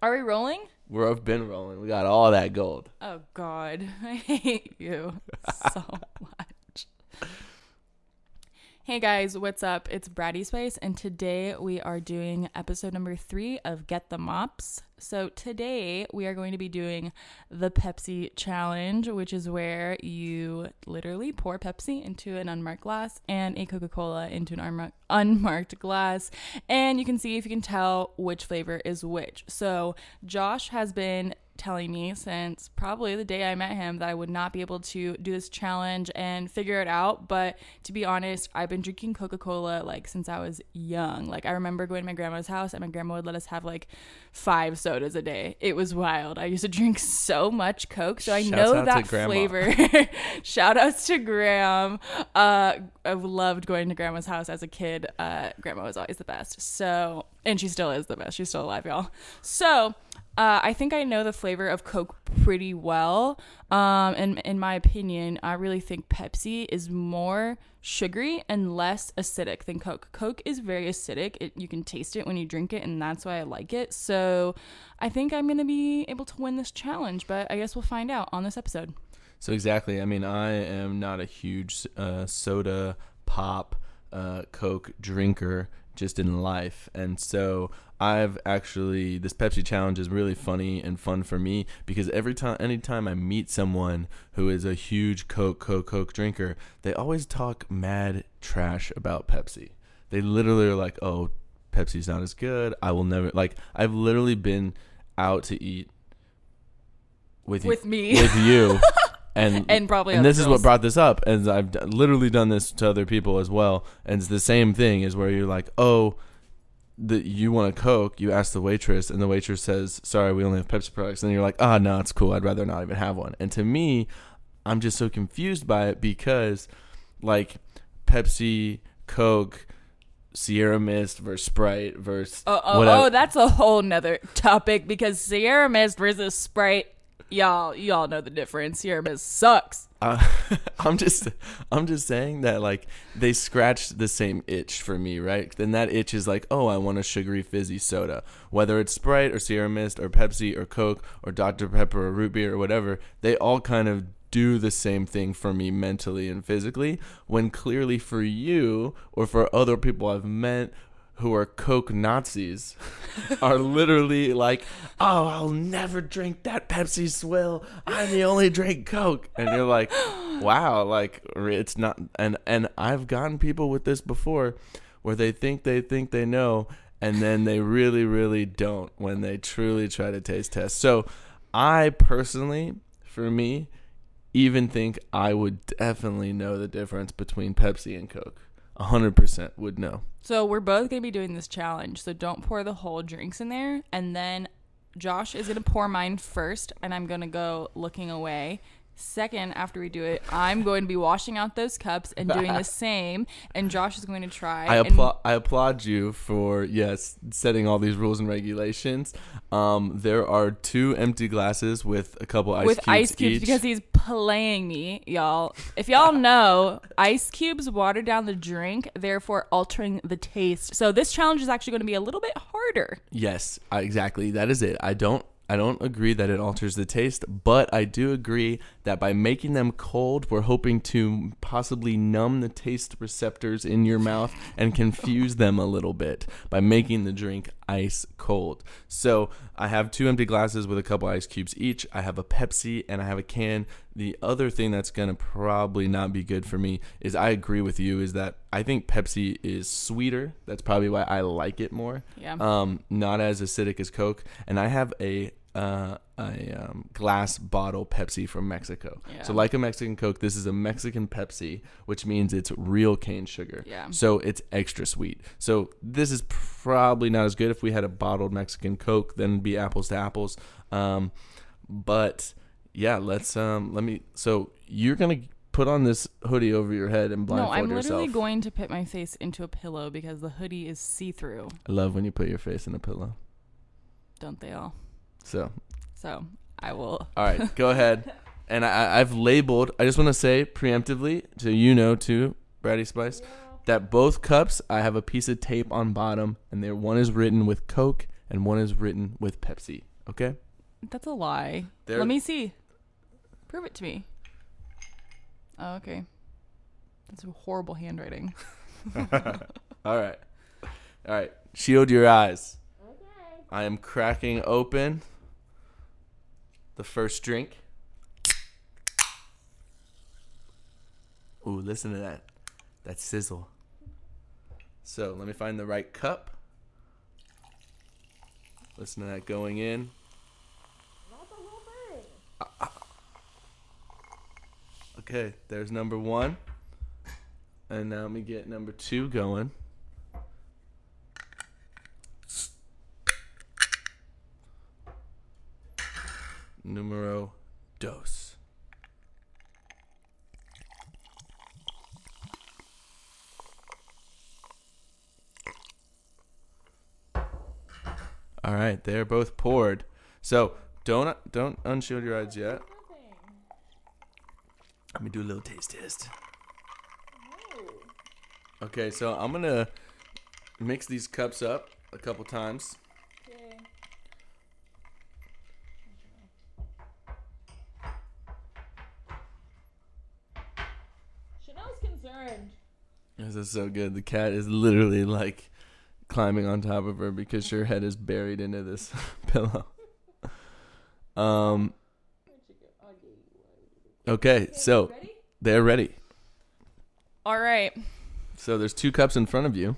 Are we rolling? We've been rolling. We got all that gold. Oh God, I hate you so much. Hey guys, what's up? It's Bratty Spice, and today we are doing episode number three of Get the Mops. So, today we are going to be doing the Pepsi challenge, which is where you literally pour Pepsi into an unmarked glass and a Coca Cola into an unmarked, unmarked glass, and you can see if you can tell which flavor is which. So, Josh has been telling me since probably the day I met him that I would not be able to do this challenge and figure it out. But to be honest, I've been drinking Coca Cola like since I was young. Like I remember going to my grandma's house and my grandma would let us have like five sodas a day. It was wild. I used to drink so much Coke, so I Shouts know that flavor. Shout outs to Graham. Uh, I've loved going to grandma's house as a kid. Uh, grandma was always the best. So, and she still is the best. She's still alive, y'all. So, uh, I think I know the flavor of Coke pretty well. Um, and in my opinion, I really think Pepsi is more sugary and less acidic than Coke. Coke is very acidic. It, you can taste it when you drink it, and that's why I like it. So I think I'm going to be able to win this challenge, but I guess we'll find out on this episode. So exactly. I mean, I am not a huge uh, soda, pop, uh, Coke drinker just in life, and so I've actually this Pepsi challenge is really funny and fun for me because every time, anytime I meet someone who is a huge Coke, Coke, Coke drinker, they always talk mad trash about Pepsi. They literally are like, "Oh, Pepsi's not as good. I will never like." I've literally been out to eat with you- With me. with you. And, And probably and this is what brought this up and i've d- literally done this to other people as well and it's the same thing is where you're like oh the, you want a coke you ask the waitress and the waitress says sorry we only have pepsi products and you're like ah no it's cool i'd rather not even have one. And to me i'm just so confused by it because like pepsi coke sierra mist versus sprite versus Oh, oh, oh, that's a whole nother topic because Sierra Mist versus Sprite, y'all, y'all know the difference. Mist sucks. Uh, I'm just I'm just saying that like they scratched the same itch for me, right? Then that itch is like, oh, I want a sugary fizzy soda. Whether it's Sprite or Sierra Mist or Pepsi or Coke or Dr Pepper or root beer or whatever, they all kind of do the same thing for me mentally and physically when clearly for you or for other people I've met who are Coke Nazis are literally like, oh, I'll never drink that Pepsi swill. I the only drink Coke. And you're like, wow, like it's not. And and I've gotten people with this before, where they think they think they know, and then they really really don't when they truly try to taste test. So I personally, for me, even think I would definitely know the difference between Pepsi and Coke. A hundred percent would know. So we're both gonna be doing this challenge. So don't pour the whole drinks in there, and then Josh is gonna pour mine first, and I'm gonna go looking away. Second, after we do it, I'm going to be washing out those cups and doing the same, and Josh is going to try. I applaud I applaud you for yes setting all these rules and regulations. Um, there are two empty glasses with a couple ice with cubes ice cubes each. because he's playing me, y'all. If y'all know, ice cubes water down the drink, therefore altering the taste. So this challenge is actually going to be a little bit harder. Yes, exactly. That is it. I don't I don't agree that it alters the taste, but I do agree that by making them cold, we're hoping to possibly numb the taste receptors in your mouth and confuse them a little bit by making the drink ice cold. So, I have two empty glasses with a couple ice cubes each. I have a Pepsi and I have a can. The other thing that's going to probably not be good for me is I agree with you is that I think Pepsi is sweeter. That's probably why I like it more Yeah. um, not as acidic as Coke, and I have a uh, a um, glass bottle Pepsi from Mexico. Yeah. So like a Mexican Coke, this is a Mexican Pepsi, which means it's real cane sugar. Yeah. So it's extra sweet. So this is probably not as good. If we had a bottled Mexican Coke, then it'd be apples to apples. Um, but yeah, let's um, let me. So you're gonna put on this hoodie over your head and blindfold yourself. no, I'm literally yourself. going to put my face into a pillow because the hoodie is see through. I love when you put your face in a pillow. Don't they all? So So I will. All right, go ahead. And I, I've labeled. I just want to say preemptively, so you know too, Bratty Spice, that both cups I have a piece of tape on bottom, and there one is written with Coke and one is written with Pepsi. Okay. That's a lie. There- Let me see. Prove it to me. Oh, okay. That's a horrible handwriting. All right. All right. Shield your eyes. I am cracking open the first drink. Ooh, listen to that. That sizzle. So let me find the right cup. Listen to that going in. Okay, there's number one. And now let me get number two going. Numero dos. All right, they're both poured. So don't don't unshield your eyes yet. Let me do a little taste test. Okay, so I'm gonna mix these cups up a couple times. This is so good. The cat is literally like climbing on top of her because her head is buried into this pillow. Um. Okay, so they're ready. All right. So there's two cups in front of you.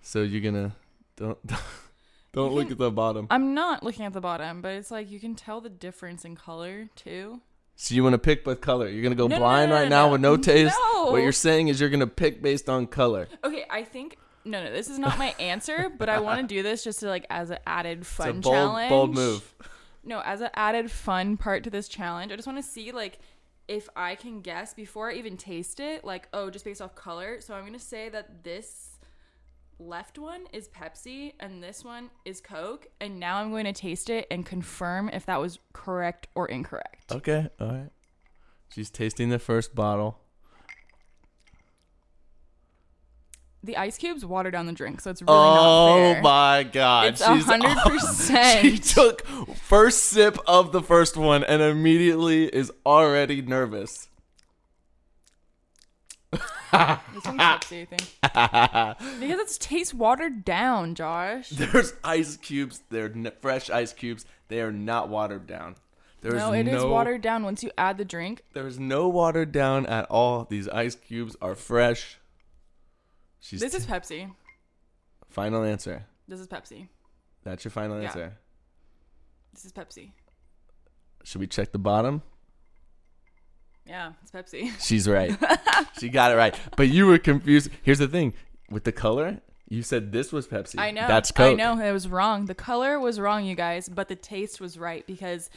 So you're gonna don't don't look at the bottom. I'm not looking at the bottom, but it's like you can tell the difference in color too. So you want to pick by color. You're gonna go No, blind no, no, right now no. with no taste. No. What you're saying is you're gonna pick based on color. Okay, I think no, no, this is not my answer, but I want to do this just to like as an added fun bold, challenge. bold move. No, as an added fun part to this challenge, I just want to see like if I can guess before I even taste it, like oh, just based off color. So I'm gonna say that this left one is Pepsi and this one is Coke, and now I'm going to taste it and confirm if that was correct or incorrect. Okay, all right. She's tasting the first bottle. The ice cubes water down the drink, so it's really not oh fair. my god. It's oh, a hundred She percent. took first sip of the first one and immediately is already nervous. This one's Pepsi, I think. Because it's tastes watered down, Josh. There's ice cubes. They're n- fresh ice cubes. They are not watered down. There's No, No, it is watered down once you add the drink. There's no watered down at all. These ice cubes are fresh. She's This t- is Pepsi. final answer. This is Pepsi. That's your final Yeah. answer. This is Pepsi. Should we check the bottom? Yeah, it's Pepsi. She's right. she got it right. But you were confused. Here's the thing with the color. You said this was Pepsi. I know. That's Coke. I know it was wrong. The color was wrong, you guys, but the taste was right because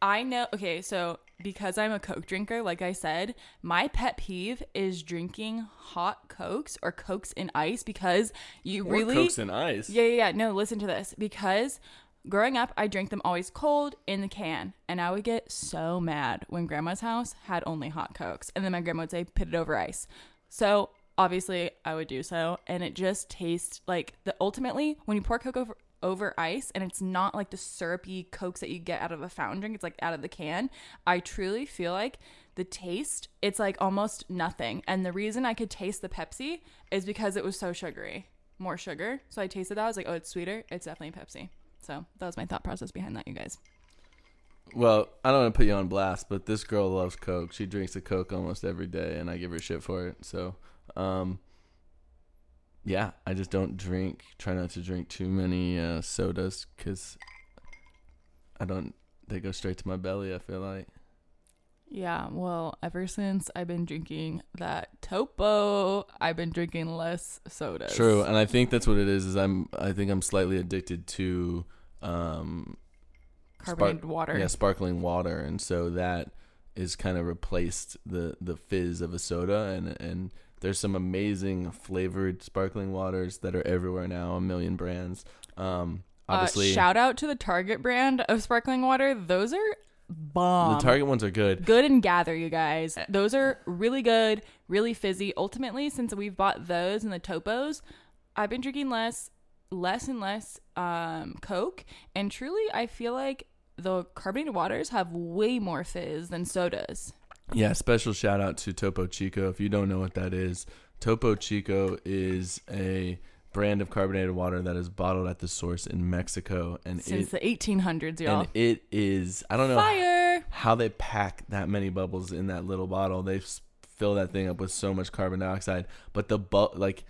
I know. Okay, so because I'm a Coke drinker, like I said, my pet peeve is drinking hot Cokes or Cokes in ice because you Or really Cokes in ice. Yeah, yeah, yeah. No, listen to this. Because growing up, I drank them always cold in the can. And I would get so mad when grandma's house had only hot Cokes. And then my grandma would say, put it over ice. So obviously, I would do so. And it just tastes like the ultimately, when you pour Coke over, over ice and it's not like the syrupy Cokes that you get out of a fountain drink, it's like out of the can. I truly feel like the taste, it's like almost nothing. And the reason I could taste the Pepsi is because it was so sugary more sugar. So I tasted that. I was like, oh, it's sweeter. It's definitely Pepsi. So that was my thought process behind that, you guys. Well, I don't want to put you on blast, but this girl loves Coke. She drinks a Coke almost every day, and I give her shit for it. So, um, yeah, I just don't drink. Try not to drink too many uh, sodas because I don't. They go straight to my belly. I feel like. Yeah, well, ever since I've been drinking that Topo, I've been drinking less sodas. True, and I think that's what it is. Is I'm. I think I'm slightly addicted to. Um, Carbonated water. Yeah, sparkling water, and so that is kind of replaced the the fizz of a soda, and and there's some amazing flavored sparkling waters that are everywhere now, a million brands. Um, obviously, uh, shout out to the Target brand of sparkling water. Those are bomb. the Target ones are good. good and gather, you guys. Those are really good, really fizzy. Ultimately, since we've bought those and the Topos, I've been drinking less, less and less um, Coke, and truly, I feel like the carbonated waters have way more fizz than sodas. Yeah, special shout out to Topo Chico. If you don't know what that is, Topo Chico is a brand of carbonated water that is bottled at the source in Mexico, and Since it the 1800s, y'all. and it is I don't know Fire! how they pack that many bubbles in that little bottle. They fill that thing up with so much carbon dioxide, but the bu- like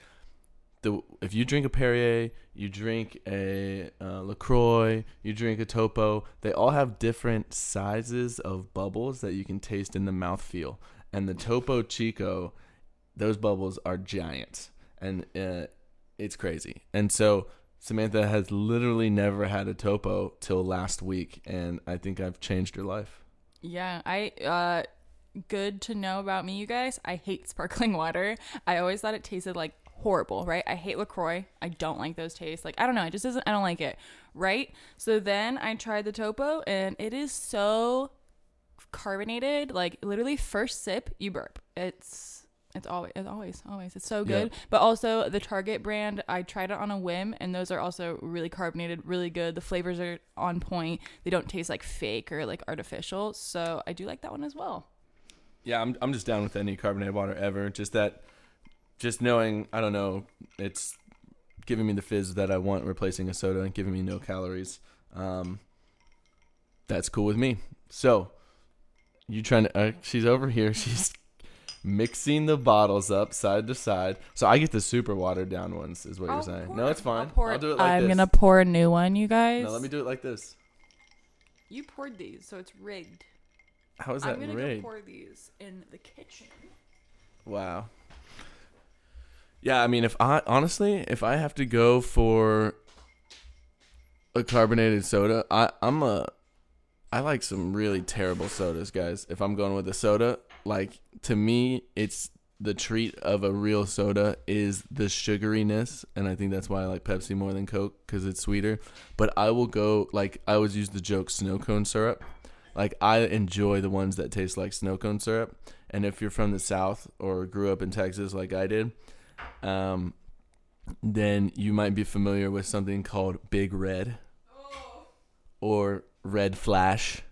the if you drink a Perrier, you drink a uh, LaCroix, you drink a Topo, they all have different sizes of bubbles that you can taste in the mouthfeel. And the Topo Chico, those bubbles are giant, and uh, it's crazy. And so Samantha has literally never had a Topo till last week, and I think I've changed her life. Yeah, I uh good to know about me, you guys. I hate sparkling water. I always thought it tasted like horrible, right? I hate LaCroix. I don't like those tastes. Like I don't know, it just doesn't I don't like it. Right? So then I tried the topo and it is so carbonated. Like literally first sip, you burp. It's it's always it's always always it's so good. But also the Target brand, I tried it on a whim and those are also really carbonated, really good. The flavors are on point. They don't taste like fake or like artificial. So I do like that one as well. Yeah, I'm I'm just down with any carbonated water ever. Just that, just knowing I don't know, it's giving me the fizz that I want, replacing a soda and giving me no calories. Um, that's cool with me. So, you trying to? Uh, she's over here. She's mixing the bottles up side to side. So I get the super watered down ones, is what you're saying. pour No, it's fine. I'll pour I'll it- do it like this. I'm this. gonna pour a new one, you guys. No, let me do it like this. You poured these, so it's rigged. How is that I'm that gonna rigged? go pour these in the kitchen. Wow. Yeah, I mean, if I honestly, if I have to go for a carbonated soda, I I'm a I like some really terrible sodas, guys. If I'm going with a soda, like to me, it's the treat of a real soda is the sugariness, and I think that's why I like Pepsi more than Coke because it's sweeter. But I will go like I always use the joke snow cone syrup. Like I enjoy the ones that taste like snow cone syrup. And if you're from the South or grew up in Texas like I did, um, then you might be familiar with something called Big Red or Red Flash.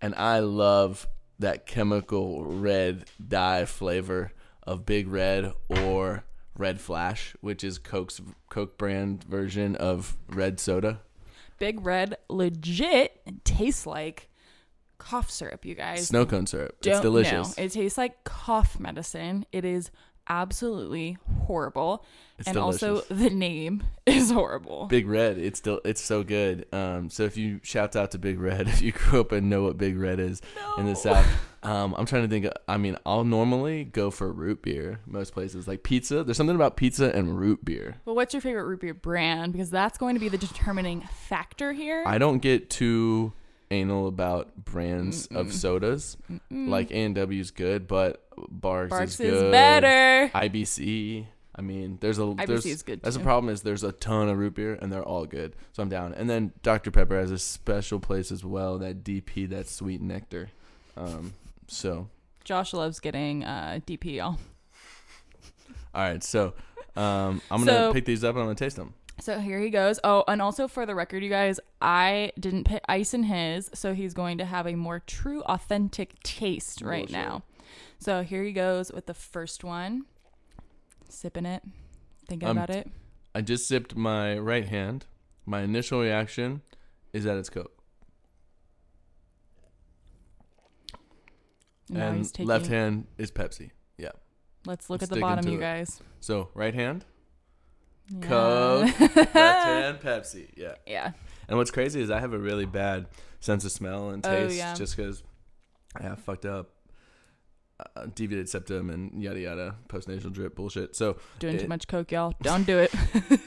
And I love that chemical red dye flavor of Big Red or Red Flash, which is Coke's Coke brand version of red soda. Big Red legit tastes like cough syrup, you guys. Snow cone syrup. Don't it's delicious. know. It tastes like cough medicine. It is absolutely horrible. It's and delicious. also the name is horrible. Big Red, it's still it's so good. Um, so if you shout out to Big Red, if you grew up and know what Big Red is in the South, um, I'm trying to think. I mean, I'll normally go for root beer most places, like pizza. There's something about pizza and root beer. Well, what's your favorite root beer brand? Because that's going to be the determining factor here. I don't get too anal about brands of sodas. Like A and W is good, but Barq's, Barq's is is, good. better. IBC. I mean, there's a IBC there's, is good, That's the too. problem is there's a ton of root beer and they're all good, so I'm down. And then Dr Pepper has a special place as well. That DP, that sweet nectar. Um, so Josh loves getting uh, DP, y'all. all right, so um, I'm gonna So- pick these up and I'm gonna taste them. So here he goes. Oh, and also for the record, you guys, I didn't put ice in his, so he's going to have a more true, authentic taste right Bullshit. now. So here he goes with the first one. Sipping it, thinking Um, about it. I just sipped my right hand. My initial reaction is that it's Coke, Now and taking. left hand is Pepsi. Yeah. Let's look at the bottom, you it. guys. So right hand, Yeah. Coke, left hand Pepsi. Yeah. yeah. And what's crazy is I have a really bad sense of smell and Oh, taste yeah. just because I have fucked up uh, deviated septum and yada yada postnasal drip bullshit. So Doing too much coke, y'all. Don't do it.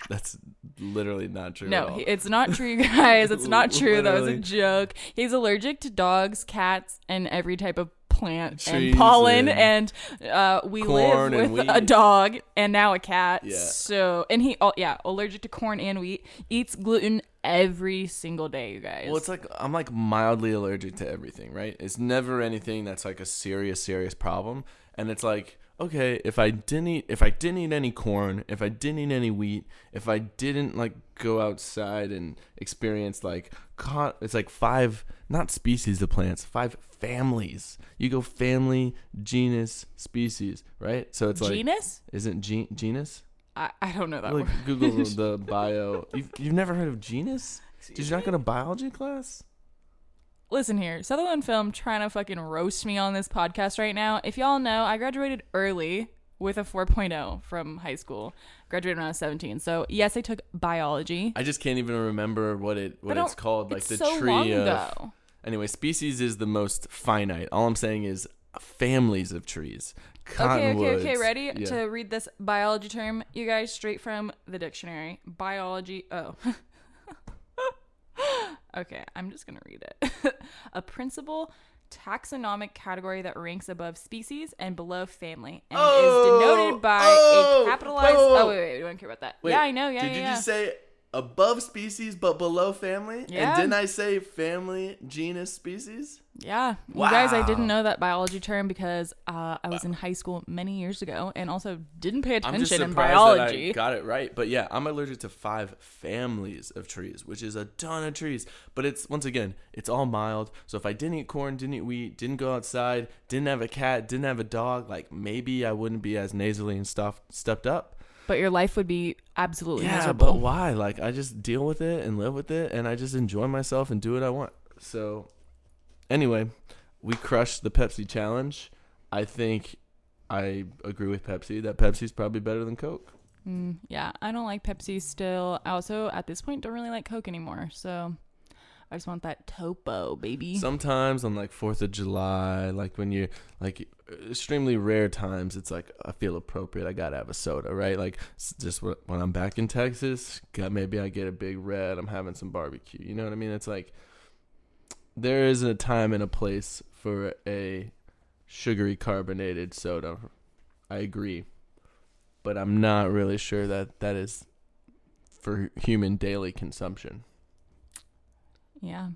that's literally not true. No, it's not true, you guys. It's not true. That was a joke. He's allergic to dogs, cats, and every type of plant Trees and pollen. and And, uh, we live with a dog and now a cat. Yeah. So, and he, oh, yeah, allergic to corn and wheat. Eats gluten every single day, you guys. Well, it's like I'm like mildly allergic to everything, right? It's never anything that's like a serious, serious problem. And it's like, okay, if I didn't eat if I didn't eat any corn, if I didn't eat any wheat, if I didn't like go outside and experience like con- it's like five not species of plants, five families. You go family, genus, species, right? So it's like Genus? isn't gen- genus? I, I don't know that Like word. Google the bio. You've, you've never heard of genus? Did you not go to biology class? Listen here, Sutherland Film trying to fucking roast me on this podcast right now. If y'all know, I graduated early with a 4.0 from high school. Graduated when I was 17. So yes, I took biology. I just can't even remember what it what it's called. Like it's the so tree of. ago. Anyway, species is the most finite. All I'm saying is families of trees. Okay, okay, okay. Ready Yeah. to read this biology term, you guys, straight from the dictionary. Biology. Oh. okay, I'm just gonna read it. a principal taxonomic category that ranks above species and below family and Oh, is denoted oh! by oh, a capitalized. whoa, whoa, oh, whoa. Oh wait, wait, we don't care about that. Wait, yeah, I know. Yeah, Did yeah, you yeah. just say above species but below family? Yeah. And didn't I say family, genus, species? Yeah, Wow. you guys, I didn't know that biology term because uh, I was in high school many years ago and also didn't pay I'm just attention in biology. that I got it right. But yeah, I'm allergic to five families of trees, which is a ton of trees. But it's once again, it's all mild. So if I didn't eat corn, didn't eat wheat, didn't go outside, didn't have a cat, didn't have a dog, like maybe I wouldn't be as nasally and stuff stepped up. But your life would be absolutely Yeah, miserable. but why? Like I just deal with it and live with it, and I just enjoy myself and do what I want. So, anyway, we crushed the Pepsi challenge. I think I agree with Pepsi that Pepsi's probably better than Coke. Mm, yeah, I don't like Pepsi still. I also, at this point, don't really like Coke anymore. So I just want that topo, baby. Sometimes on like Fourth of July, like when you're like extremely rare times, it's like I feel appropriate. I gotta have a soda, right? Like just when I'm back in Texas, maybe I get a big red. I'm having some barbecue. You know what I mean? It's like there is a time and a place for a sugary carbonated soda. I agree, but I'm not really sure that that is for human daily consumption. Yeah.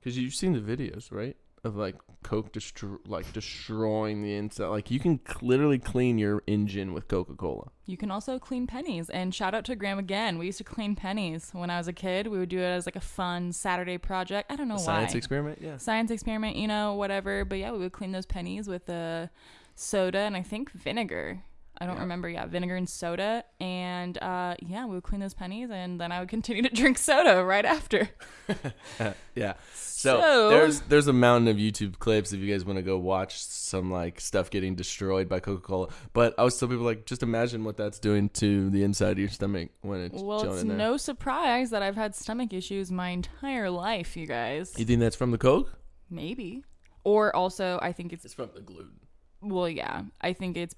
Because you've seen the videos, right? Of like Coke destro- like destroying the inside. Like you can literally clean your engine with Coca Cola. You can also clean pennies. And shout out to Graham again. We used to clean pennies when I was a kid. We would do it as like a fun Saturday project. I don't know Science why. experiment, yeah. Science experiment, you know, whatever. But yeah, we would clean those pennies with uh, soda and I think vinegar. I don't remember. Yeah, vinegar and soda. And uh, yeah, we would clean those pennies and then I would continue to drink soda right after. yeah. So, So- there's there's a mountain of YouTube clips if you guys want to go watch some like stuff getting destroyed by Coca Cola. But I was tell people like just imagine what that's doing to the inside of your stomach when it's Well, it's in there. no surprise that I've had stomach issues my entire life, you guys. you think that's from the Coke? Maybe. Or also, I think it's, It's from the gluten. well, yeah, I think it's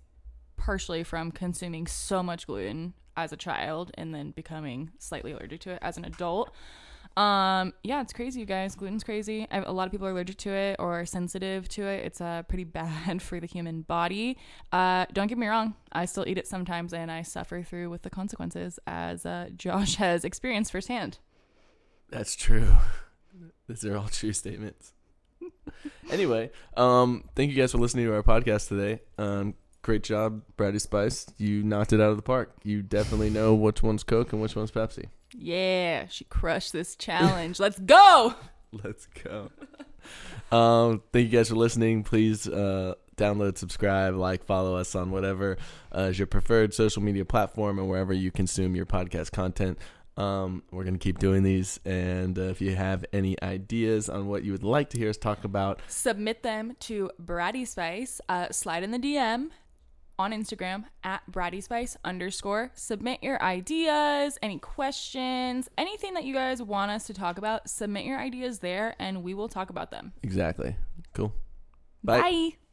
partially from consuming so much gluten as a child and then becoming slightly allergic to it as an adult. Um, yeah, it's crazy, you guys. Gluten's crazy. A lot of people are allergic to it or sensitive to it. It's uh, pretty bad for the human body. Uh, don't get me wrong. I still eat it sometimes and I suffer through with the consequences as uh, Josh has experienced firsthand. That's true. These are all true statements. anyway, um, thank you guys for listening to our podcast today. Um, great job, Bratty Spice. You knocked it out of the park. You definitely know which one's Coke and which one's Pepsi. Yeah, she crushed this challenge. Let's go. Let's go. um, thank you guys for listening. Please uh, download, subscribe, like, follow us on whatever uh, is your preferred social media platform and wherever you consume your podcast content. Um, we're going to keep doing these. And uh, if you have any ideas on what you would like to hear us talk about, Submit them to Bratty Spice. Uh, slide in the DM on Instagram at Bratty Spice underscore. Submit your ideas, any questions, anything that you guys want us to talk about. Submit your ideas there, and we will talk about them. exactly. Cool. Bye. Bye.